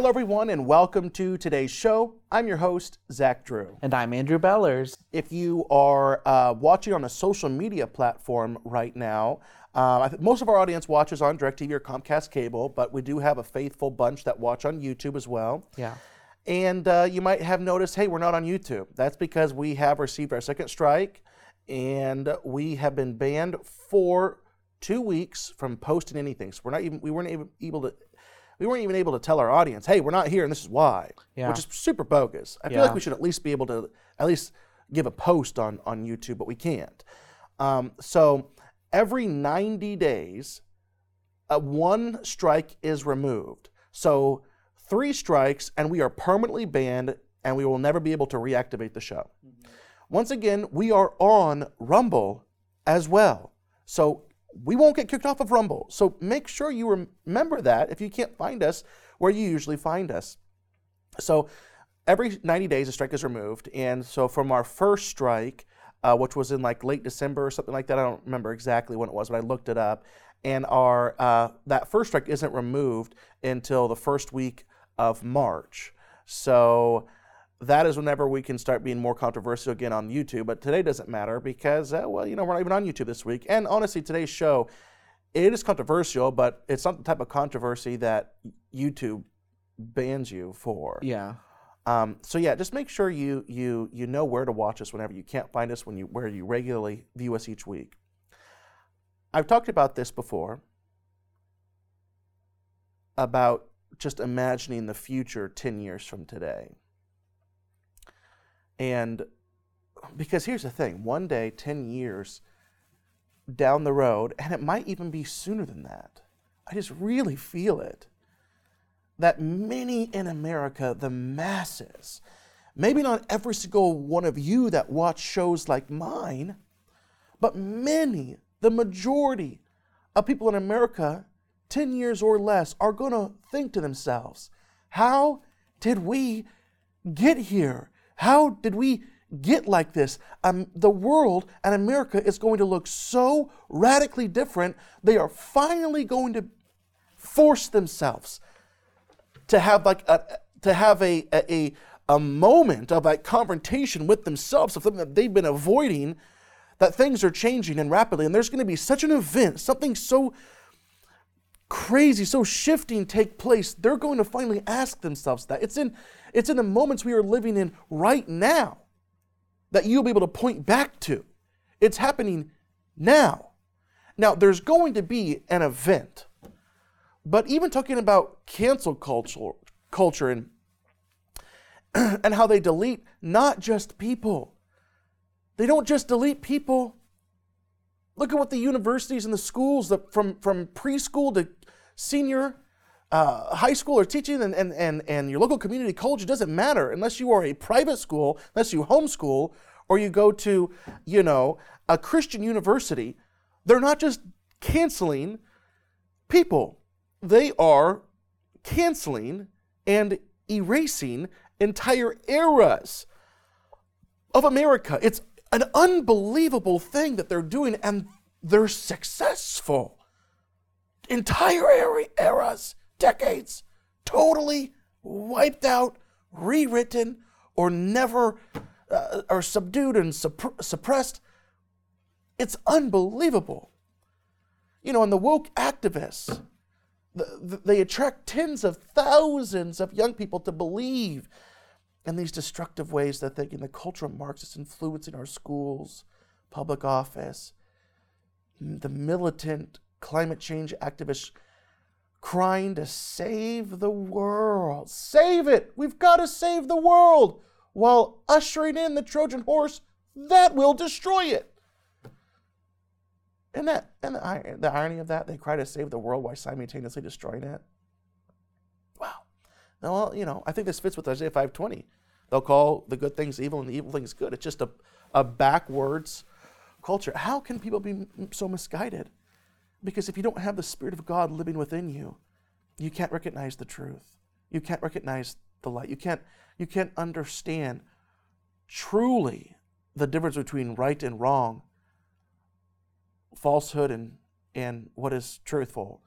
Hello, everyone, and welcome to today's show. I'm your host, Zach Drew. And I'm Andrew Bellers. If you are uh, watching on a social media platform right now, uh, most of our audience watches on DirecTV or Comcast Cable, but we do have a faithful bunch that watch on YouTube as well. Yeah. And uh, you might have noticed, hey, we're not on YouTube. That's because we have received our second strike, and we have been banned for two weeks from posting anything. So we're not even we weren't able to we weren't even able to tell our audience, hey, we're not here and this is why. Yeah. Which is super bogus. I feel like we should at least be able to at least give a post on, on YouTube, but we can't. Um, so every 90 days, uh, one strike is removed. So three strikes, and we are permanently banned, and we will never be able to reactivate the show. Once again, we are on Rumble as well. So we won't get kicked off of Rumble. So make sure you remember that if you can't find us where you usually find us. So every 90 days, a strike is removed. And so from our first strike, uh, which was in like late December or something like that, I don't remember exactly when it was, but I looked it up. And our uh, that first strike isn't removed until the first week of March. So that is whenever we can start being more controversial again on YouTube. But today doesn't matter because, uh, well, you know, we're not even on YouTube this week. And honestly, today's show, it is controversial, but it's not the type of controversy that YouTube bans you for. Yeah. Um, so yeah, just make sure you you you know where to watch us whenever you can't find us when you where you regularly view us each week. I've talked about this before about just imagining the future 10 years from today. And because here's the thing, one day 10 years down the road and it might even be sooner than that. I just really feel it that many in America, the masses, maybe not every single one of you that watch shows like mine, but many, the majority of people in America, 10 years or less, are going to think to themselves, how did we get here? How did we get like this? Um, the world and America is going to look so radically different. They are finally going to force themselves to have like a to have a a, a moment of like confrontation with themselves of something that they've been avoiding that things are changing and rapidly and there's going to be such an event something so crazy so shifting take place they're going to finally ask themselves that it's in it's in the moments we are living in right now that you'll be able to point back to it's happening now now there's going to be an event but even talking about cancel culture, culture and and how they delete not just people. They don't just delete people. Look at what the universities and the schools, the, from from preschool to senior uh, high school or teaching, and, and, and, and your local community college, it doesn't matter unless you are a private school, unless you homeschool, or you go to, you know, a Christian university. They're not just canceling people they are canceling and erasing entire eras of America. It's an unbelievable thing that they're doing, and they're successful. Entire eras, decades, totally wiped out, rewritten, or never, uh, or subdued and suppr- suppressed. It's unbelievable. You know, and the woke activists, th- they attract tens of thousands of young people to believe in these destructive ways that they're thinking the cultural Marxists influencing our schools, public office, the militant climate change activists crying to save the world. Save it! We've got to save the world while ushering in the Trojan horse that will destroy it. And that and the, the irony of that, they cry to save the world while simultaneously destroying it. Wow. Now, well, you know, I think this fits with Isaiah 5:20. They'll call the good things evil and the evil things good. It's just a, a backwards culture. How can people be so misguided? Because if you don't have the Spirit of God living within you, you can't recognize the truth. You can't recognize the light. You can't you can't understand truly the difference between right and wrong falsehood and, and what is truthful.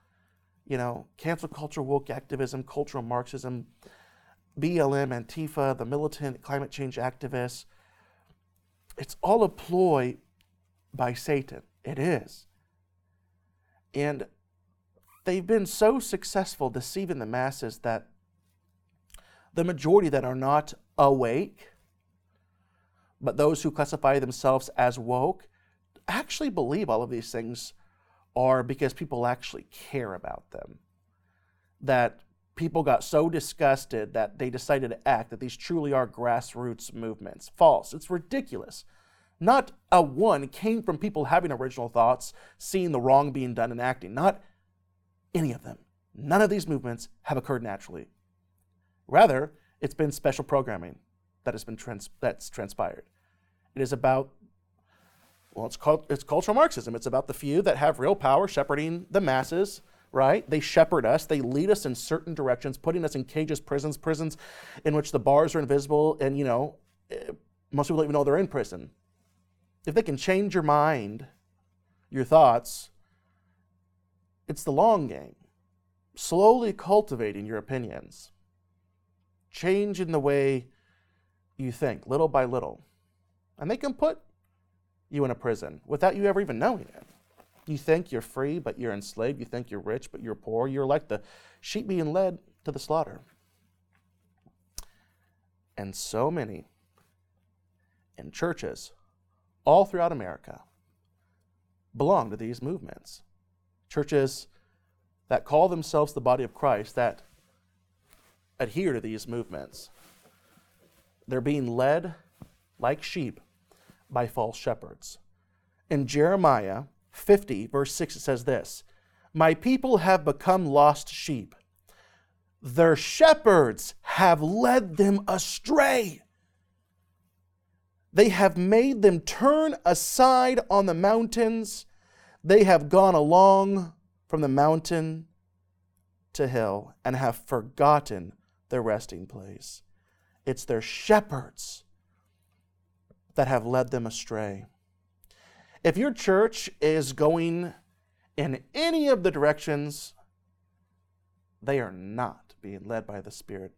you know, cancel culture, woke activism, cultural Marxism, BLM, Antifa, the militant climate change activists. It's all a ploy by Satan. It is. And they've been so successful deceiving the masses that the majority that are not awake, but those who classify themselves as woke, actually believe all of these things are because people actually care about them. That people got so disgusted that they decided to act, that these truly are grassroots movements. False. It's ridiculous. Not a one came from people having original thoughts, seeing the wrong being done and acting. Not any of them. None of these movements have occurred naturally. Rather, it's been special programming that has been trans- that's transpired. It is about well, it's called it's cultural Marxism. It's about the few that have real power shepherding the masses, right? They shepherd us, they lead us in certain directions, putting us in cages, prisons, prisons in which the bars are invisible, and you know, eh, most people don't even know they're in prison. If they can change your mind, your thoughts, it's the long game. Slowly cultivating your opinions, changing the way you think, little by little. And they can put you in a prison without you ever even knowing it. You think you're free, but you're enslaved. You think you're rich, but you're poor. You're like the sheep being led to the slaughter. And so many in churches all throughout America belong to these movements. Churches that call themselves the body of Christ, that adhere to these movements. They're being led like sheep by false shepherds. In Jeremiah 50, verse 6, it says this My people have become lost sheep. Their shepherds have led them astray. They have made them turn aside on the mountains. They have gone along from the mountain to hill and have forgotten their resting place. It's their shepherds that have led them astray. If your church is going in any of the directions, they are not being led by the Spirit.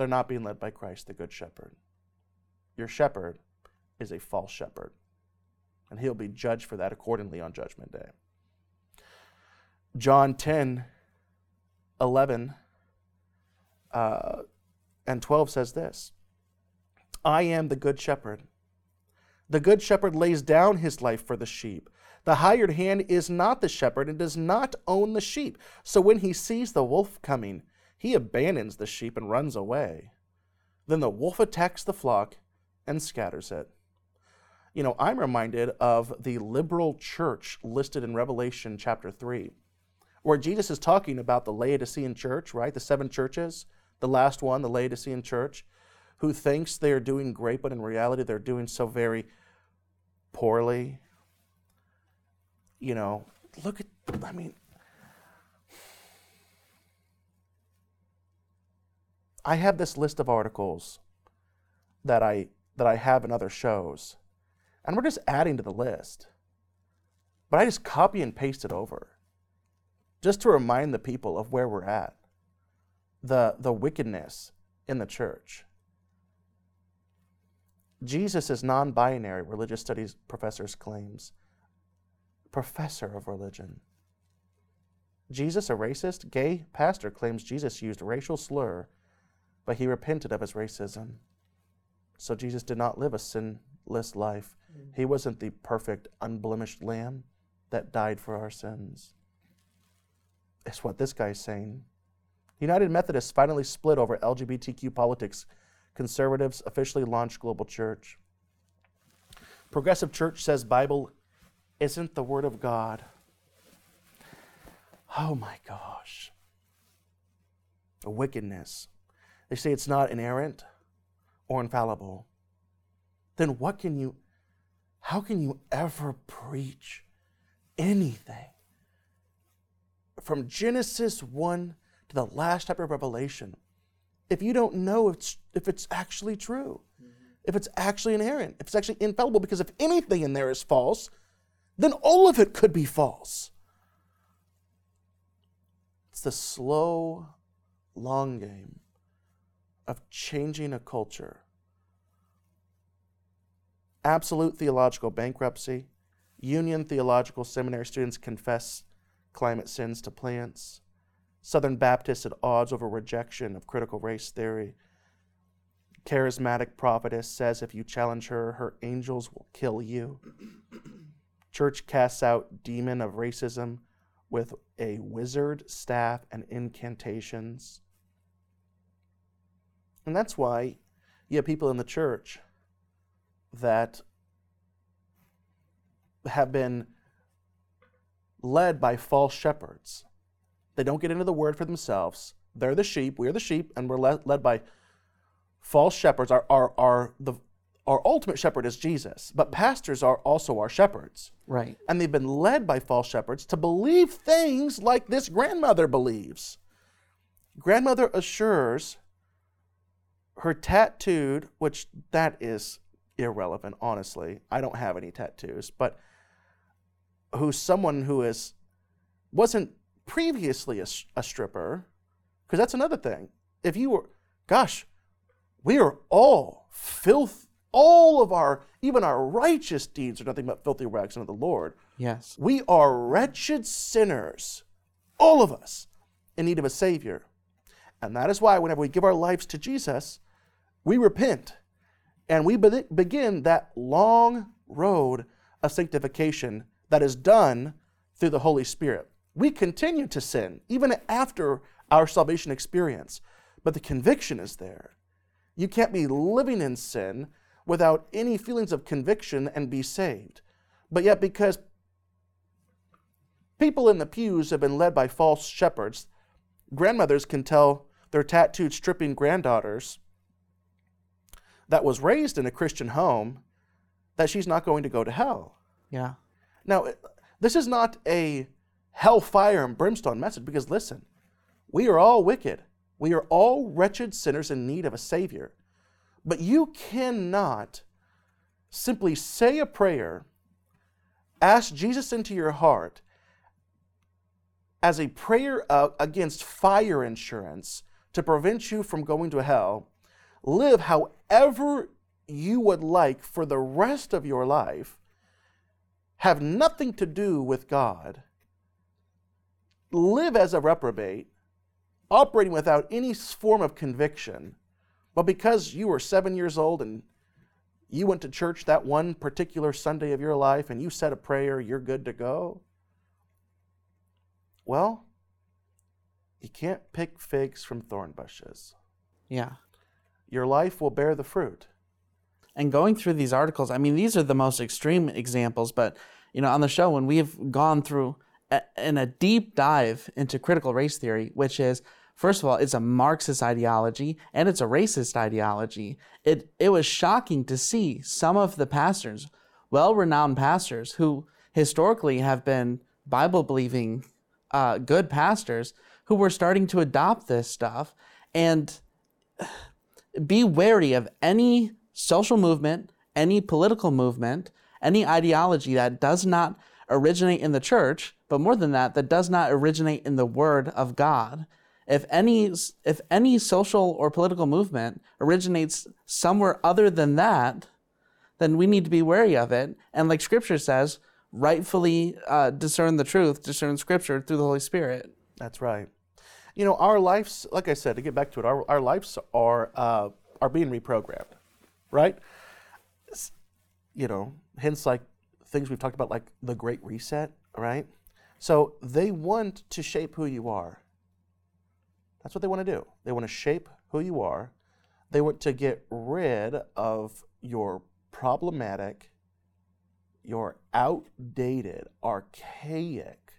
They're not being led by Christ, the Good Shepherd. Your shepherd is a false shepherd, and he'll be judged for that accordingly on Judgment Day. John 10 11 uh, and 12 says this I am the good shepherd. The good shepherd lays down his life for the sheep. The hired hand is not the shepherd and does not own the sheep. So when he sees the wolf coming, he abandons the sheep and runs away. Then the wolf attacks the flock and scatters it. You know, I'm reminded of the liberal church listed in Revelation chapter 3, where Jesus is talking about the Laodicean church, right? The seven churches, the last one, the Laodicean church who thinks they are doing great, but in reality they're doing so very poorly. You know, look at, I mean, I have this list of articles that I that I have in other shows, and we're just adding to the list. But I just copy and paste it over, just to remind the people of where we're at, the the wickedness in the church. Jesus is non binary, religious studies professors claims. Professor of religion. Jesus, a racist, gay pastor, claims Jesus used racial slur, but he repented of his racism. So Jesus did not live a sinless life. Mm. He wasn't the perfect, unblemished lamb that died for our sins. It's what this guy's saying. United Methodists finally split over LGBTQ politics Conservatives officially launched Global Church. Progressive Church says Bible isn't the Word of God. Oh my gosh. A wickedness. They say it's not inerrant or infallible. Then what can you, how can you ever preach anything from Genesis 1 to the last chapter of Revelation if you don't know if it's, if it's actually true, mm-hmm. if it's actually inerrant, if it's actually infallible, because if anything in there is false, then all of it could be false. It's the slow, long game of changing a culture. Absolute theological bankruptcy. Union Theological Seminary students confess climate sins to plants. Southern Baptists at odds over rejection of critical race theory. Charismatic prophetess says if you challenge her, her angels will kill you. Church casts out demon of racism with a wizard staff and incantations. And that's why you have people in the church that have been led by false shepherds. They don't get into the word for themselves. They're the sheep, we're the sheep, and we're led, led by false shepherds. Our, our, our, the, our ultimate shepherd is Jesus, but pastors are also our shepherds. Right. And they've been led by false shepherds to believe things like this grandmother believes. Grandmother assures her tattooed, which that is irrelevant, honestly. I don't have any tattoos, but who's someone who is wasn't previously a, a stripper, because that's another thing. If you were, gosh, we are all filth. All of our, even our righteous deeds are nothing but filthy rags unto the Lord. Yes. We are wretched sinners, all of us, in need of a Savior. And that is why, whenever we give our lives to Jesus, we repent and we be- begin that long road of sanctification that is done through the Holy Spirit. We continue to sin even after our salvation experience, but the conviction is there. You can't be living in sin without any feelings of conviction and be saved. But yet, because people in the pews have been led by false shepherds, grandmothers can tell their tattooed, stripping granddaughters that was raised in a Christian home that she's not going to go to hell. Yeah. Now, this is not a hellfire and brimstone message because listen, we are all wicked. We are all wretched sinners in need of a Savior. But you cannot simply say a prayer, ask Jesus into your heart as a prayer uh, against fire insurance to prevent you from going to hell, live however you would like for the rest of your life, have nothing to do with God, live as a reprobate, operating without any form of conviction, but because you were seven years old and you went to church that one particular Sunday of your life and you said a prayer, you're good to go. Well, you can't pick figs from thorn bushes. Yeah. Your life will bear the fruit. And going through these articles, I mean, these are the most extreme examples, but you know, on the show when we've gone through a, in a deep dive into critical race theory, which is first of all, it's a Marxist ideology and it's a racist ideology. It it was shocking to see some of the pastors, well-renowned pastors who historically have been Bible believing uh, good pastors who were starting to adopt this stuff and be wary of any social movement, any political movement, any ideology that does not originate in the church, but more than that, that does not originate in the word of God. If any if any social or political movement originates somewhere other than that, then we need to be wary of it. And like Scripture says, rightfully uh, discern the truth, discern Scripture through the Holy Spirit. That's right. You know, our lives, like I said, to get back to it, our, our lives are uh, are being reprogrammed, right? You know, hence like things we've talked about, like the Great Reset, right? So they want to shape who you are. That's what they want to do. They want to shape who you are. They want to get rid of your problematic, your outdated, archaic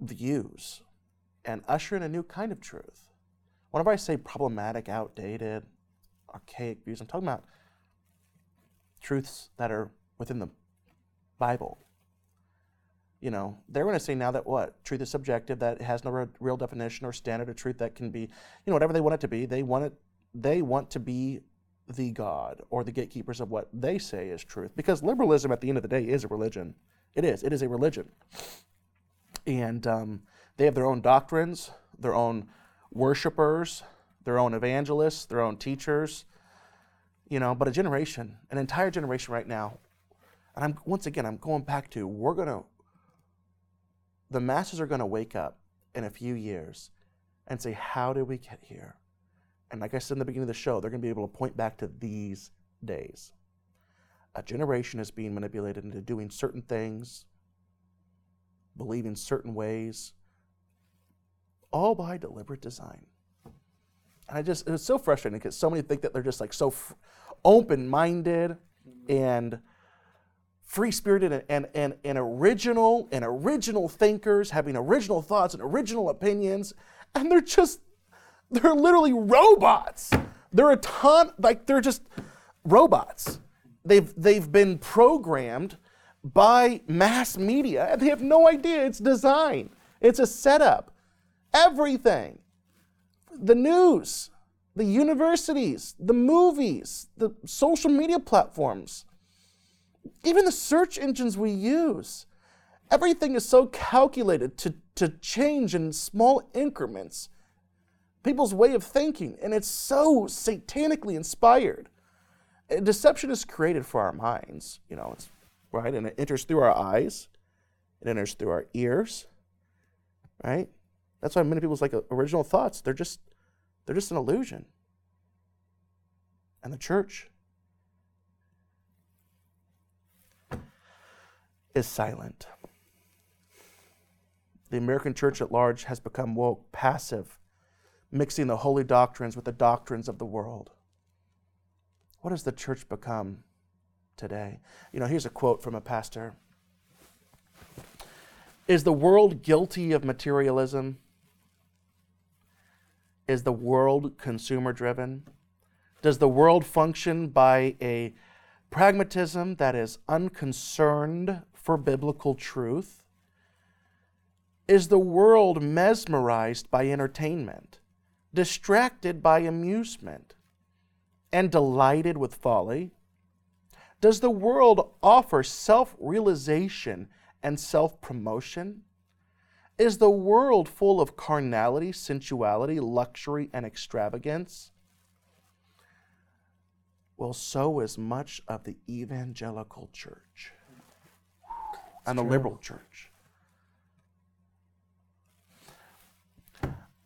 views and usher in a new kind of truth. Whenever I say problematic, outdated, archaic views, I'm talking about truths that are within the Bible. You know, they're going to say now that what? Truth is subjective, that it has no re- real definition or standard of truth that can be, you know, whatever they want it to be. They want it, they want to be the God or the gatekeepers of what they say is truth. Because liberalism at the end of the day is a religion. It is. It is a religion. And um, they have their own doctrines, their own worshipers, their own evangelists, their own teachers. You know, but a generation, an entire generation right now, and I'm once again I'm going back to we're gonna the masses are gonna wake up in a few years and say, How did we get here? And like I said in the beginning of the show, they're gonna be able to point back to these days. A generation is being manipulated into doing certain things, believing in certain ways, all by deliberate design. And I just, it's so frustrating because so many think that they're just like so f- open minded mm-hmm. and free spirited and, and, and, and original and original thinkers having original thoughts and original opinions. And they're just, they're literally robots. They're a ton, like they're just robots. They've, they've been programmed by mass media and they have no idea it's design. It's a setup. Everything. The news, the universities, the movies, the social media platforms, even the search engines we use. Everything is so calculated to, to change in small increments people's way of thinking, and it's so satanically inspired. Uh, deception is created for our minds, you know, it's right, and it enters through our eyes, it enters through our ears, right? That's why many people's like uh, original thoughts, they're just they're just an illusion. And the church is silent. The American church at large has become woke, passive, mixing the holy doctrines with the doctrines of the world. What has the church become today? You know, here's a quote from a pastor Is the world guilty of materialism? Is the world consumer driven? Does the world function by a pragmatism that is unconcerned for biblical truth? Is the world mesmerized by entertainment, distracted by amusement, and delighted with folly? Does the world offer self realization and self promotion? Is the world full of carnality, sensuality, luxury, and extravagance? Well, so is much of the evangelical church and the liberal church.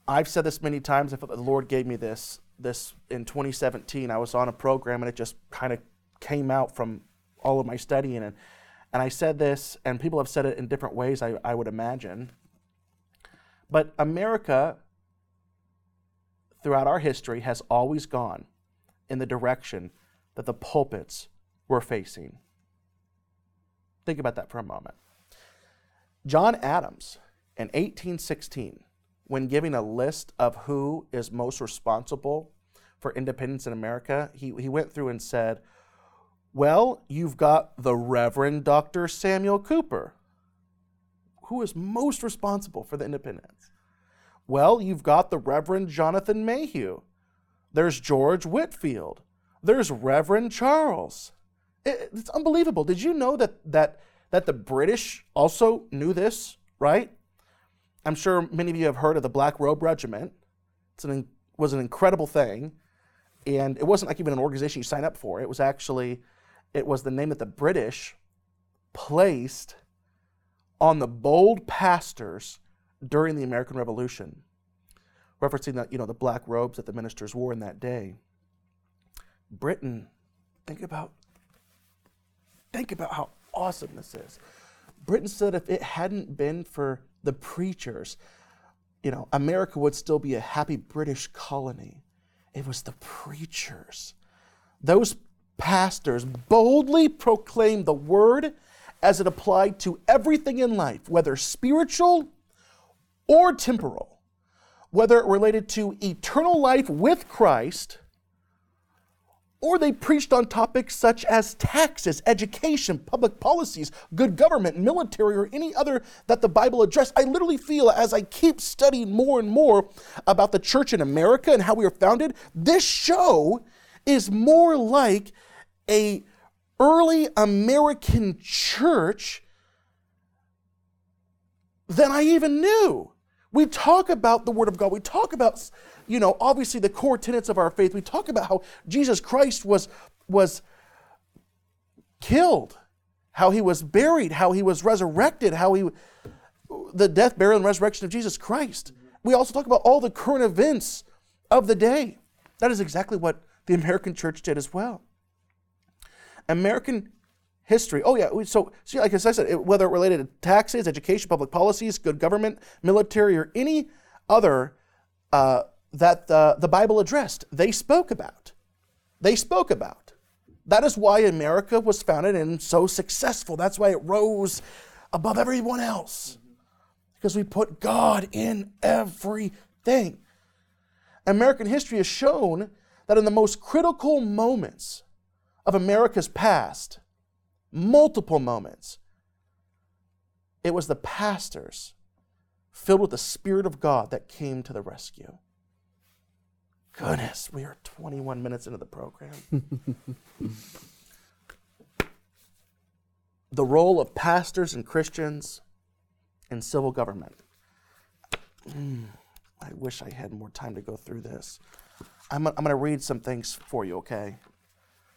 I've said this many times. I felt the Lord gave me this. This in 2017, I was on a program and it just kind of came out from all of my studying. And, and I said this, and people have said it in different ways, I, I would imagine. But America, throughout our history, has always gone in the direction that the pulpits were facing. Think about that for a moment. John Adams in 1816, when giving a list of who is most responsible for independence in America, he, he went through and said, Well, you've got the Reverend Dr. Samuel Cooper. Who is most responsible for the independence? Well, you've got the Reverend Jonathan Mayhew. There's George Whitefield. There's Reverend Charles. It, it's unbelievable. Did you know that, that, that the British also knew this, right? I'm sure many of you have heard of the Black Robe Regiment. It was an incredible thing. And it wasn't like even an organization you sign up for. It was actually, it was the name that the British placed on the bold pastors during the American Revolution, referencing that, you know, the black robes that the ministers wore in that day. Britain, think about think about how awesome this is. Britain said if it hadn't been for the preachers, you know, America would still be a happy British colony. It was the preachers. Those pastors boldly proclaimed the word as it applied to everything in life, whether spiritual or temporal, whether it related to eternal life with Christ or they preached on topics such as taxes, education, public policies, good government, military, or any other that the Bible addressed. I literally feel as I keep studying more and more about the church in America and how we were founded, this show is more like a early American church than I even knew. We talk about the Word of God. We talk about, you know, obviously the core tenets of our faith. We talk about how Jesus Christ was, was killed, how he was buried, how he was resurrected, how he, the death, burial, and resurrection of Jesus Christ. We also talk about all the current events of the day. That is exactly what the American church did as well. American history. Oh yeah, so, so like I said, whether it related to taxes, education, public policies, good government, military, or any other uh, that the, the Bible addressed, they spoke about. They spoke about. That is why America was founded and so successful. That's why it rose above everyone else. Because we put God in everything. American history has shown that in the most critical moments of America's past, multiple moments. It was the pastors filled with the Spirit of God that came to the rescue. Goodness, we are 21 minutes into the program. the role of pastors and Christians in civil government. Mm, I wish I had more time to go through this. I'm, I'm going to read some things for you, okay?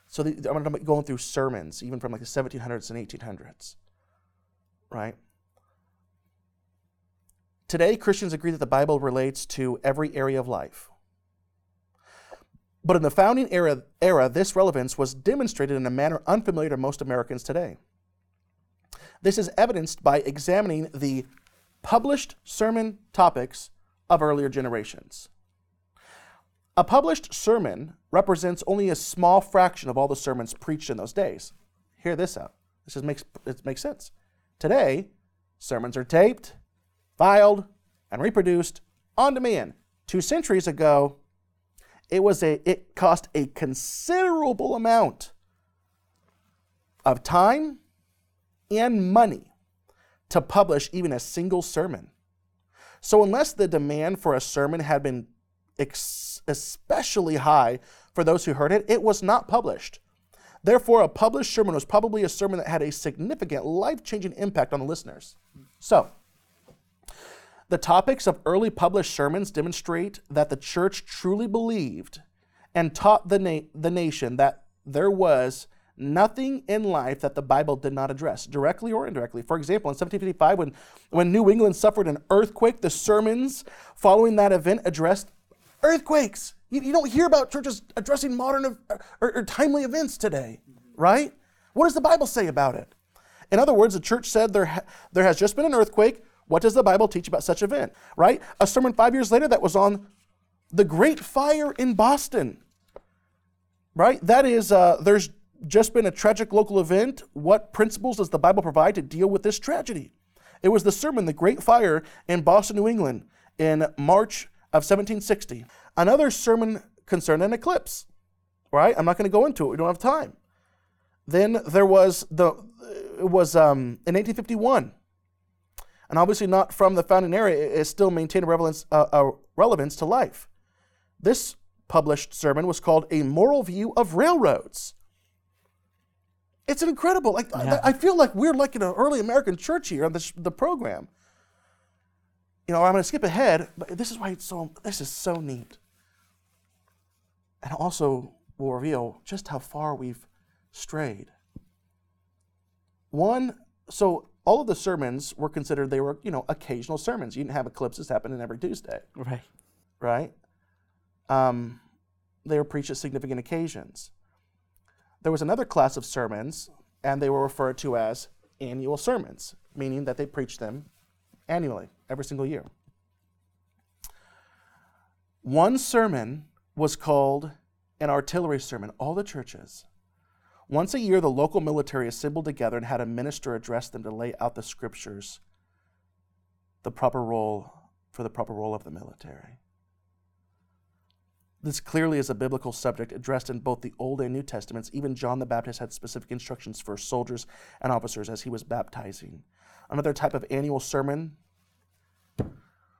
So the, I'm going through sermons, even from like the 1700s and 1800s, right? Today, Christians agree that the Bible relates to every area of life. But in the founding era, era, this relevance was demonstrated in a manner unfamiliar to most Americans today. This is evidenced by examining the published sermon topics of earlier generations. A published sermon represents only a small fraction of all the sermons preached in those days. Hear this out. This just makes it makes sense. Today, sermons are taped, filed, and reproduced on demand. Two centuries ago, it was a it cost a considerable amount of time and money to publish even a single sermon. So unless the demand for a sermon had been ex- especially high for those who heard it, it was not published. Therefore, a published sermon was probably a sermon that had a significant life changing impact on the listeners. So, the topics of early published sermons demonstrate that the church truly believed and taught the, na- the nation that there was nothing in life that the Bible did not address, directly or indirectly. For example, in 1755, when, when New England suffered an earthquake, the sermons following that event addressed earthquakes. You, you don't hear about churches addressing modern or, or, or timely events today, right? What does the Bible say about it? In other words, the church said there, ha- there has just been an earthquake. What does the Bible teach about such an event, right? A sermon five years later that was on the Great Fire in Boston, right? That is, uh, there's just been a tragic local event. What principles does the Bible provide to deal with this tragedy? It was the sermon, The Great Fire in Boston, New England, in March of 1760. Another sermon concerned an eclipse, right? I'm not going to go into it. We don't have time. Then there was the it was um, in 1851, and obviously not from the founding era. It still maintained a relevance, uh, a relevance to life. This published sermon was called "A Moral View of Railroads." It's incredible. Like yeah. I, I, feel like we're like in an early American church here on this, the program you know, I'm going to skip ahead, but this is why it's so, this is so neat. And also will reveal just how far we've strayed. One, so all of the sermons were considered, they were, you know, occasional sermons. You didn't have eclipses happening every Tuesday. Right. Right? Um, they were preached at significant occasions. There was another class of sermons, and they were referred to as annual sermons, meaning that they preached them annually, every single year. One sermon was called an artillery sermon, all the churches. Once a year, the local military assembled together and had a minister address them to lay out the scriptures, the proper role for the proper role of the military. This clearly is a biblical subject addressed in both the Old and New Testaments. Even John the Baptist had specific instructions for soldiers and officers as he was baptizing. Another type of annual sermon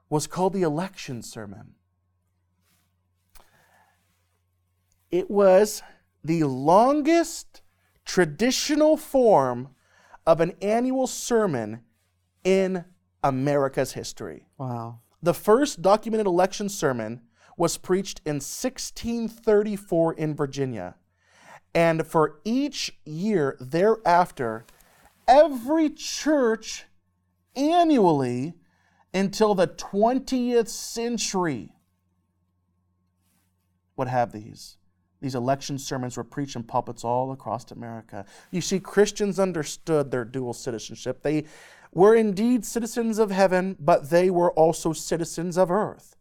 was called the election sermon. It was the longest traditional form of an annual sermon in America's history. Wow. The first documented election sermon was preached in 1634 in Virginia. And for each year thereafter, every church annually until the 20th century would have these. These election sermons were preached in pulpits all across America. You see, Christians understood their dual citizenship. They were indeed citizens of heaven, but they were also citizens of earth.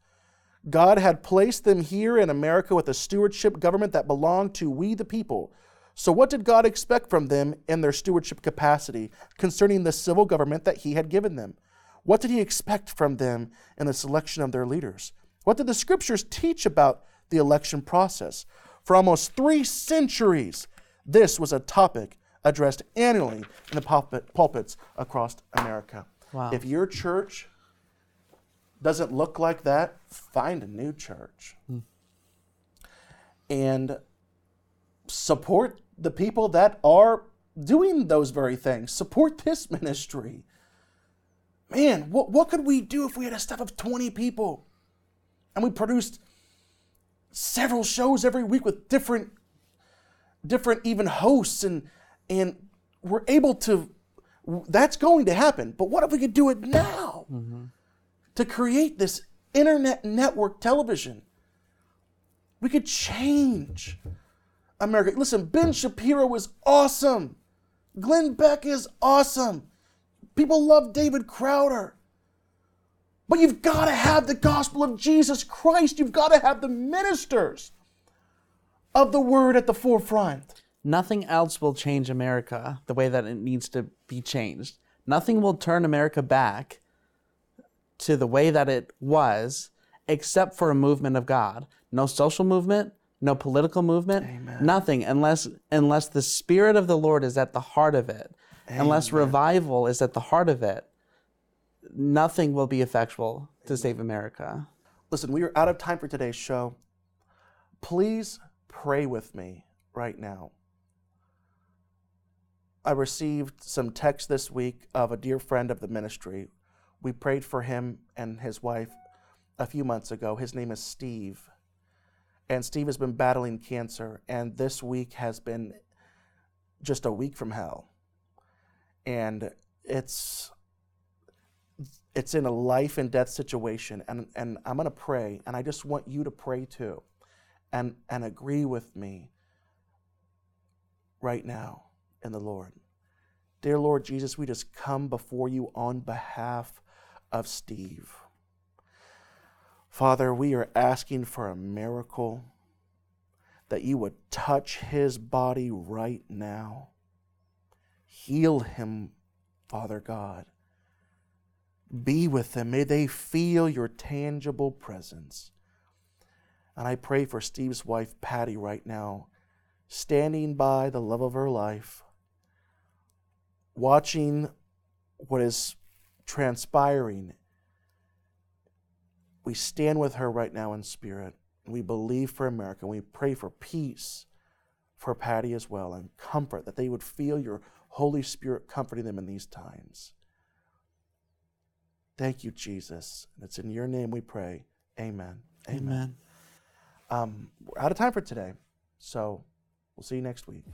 God had placed them here in America with a stewardship government that belonged to we the people. So, what did God expect from them in their stewardship capacity concerning the civil government that He had given them? What did He expect from them in the selection of their leaders? What did the scriptures teach about the election process? For almost three centuries, this was a topic addressed annually in the pulpit, pulpits across America. Wow. If your church doesn't look like that, find a new church. Hmm. And support the people that are doing those very things. Support this ministry. Man, what, what could we do if we had a staff of 20 people? And we produced several shows every week with different different even hosts and and we're able to that's going to happen. But what if we could do it now? Mm-hmm. To create this internet network television. We could change america. Listen ben shapiro is awesome. Glenn beck is awesome. People love david crowder. But you've got to have the gospel of jesus christ. You've got to have the ministers of the word at the forefront. Nothing else will change America the way that it needs to be changed. Nothing will turn America back to the way that it was except for a movement of God. No social movement, no political movement, Amen. nothing unless unless the spirit of the Lord is at the heart of it. Unless revival is at the heart of it. Nothing will be effectual to save America. Listen, we are out of time for today's show. Please pray with me right now. I received some text this week of a dear friend of the ministry. We prayed for him and his wife a few months ago. His name is Steve. And Steve has been battling cancer, and this week has been just a week from hell. And it's it's in a life and death situation and, and i'm going to pray and i just want you to pray too and, and agree with me right now in the lord dear lord jesus we just come before you on behalf of steve father we are asking for a miracle that you would touch his body right now heal him father god be with them. May they feel your tangible presence. And I pray for Steve's wife, Patty, right now, standing by the love of her life, watching what is transpiring. We stand with her right now in spirit. We believe for America. We pray for peace for Patty as well and comfort, that they would feel your Holy Spirit comforting them in these times. Thank you, Jesus. And it's in your name we pray. Amen. Amen. Um, we're out of time for today. So we'll see you next week.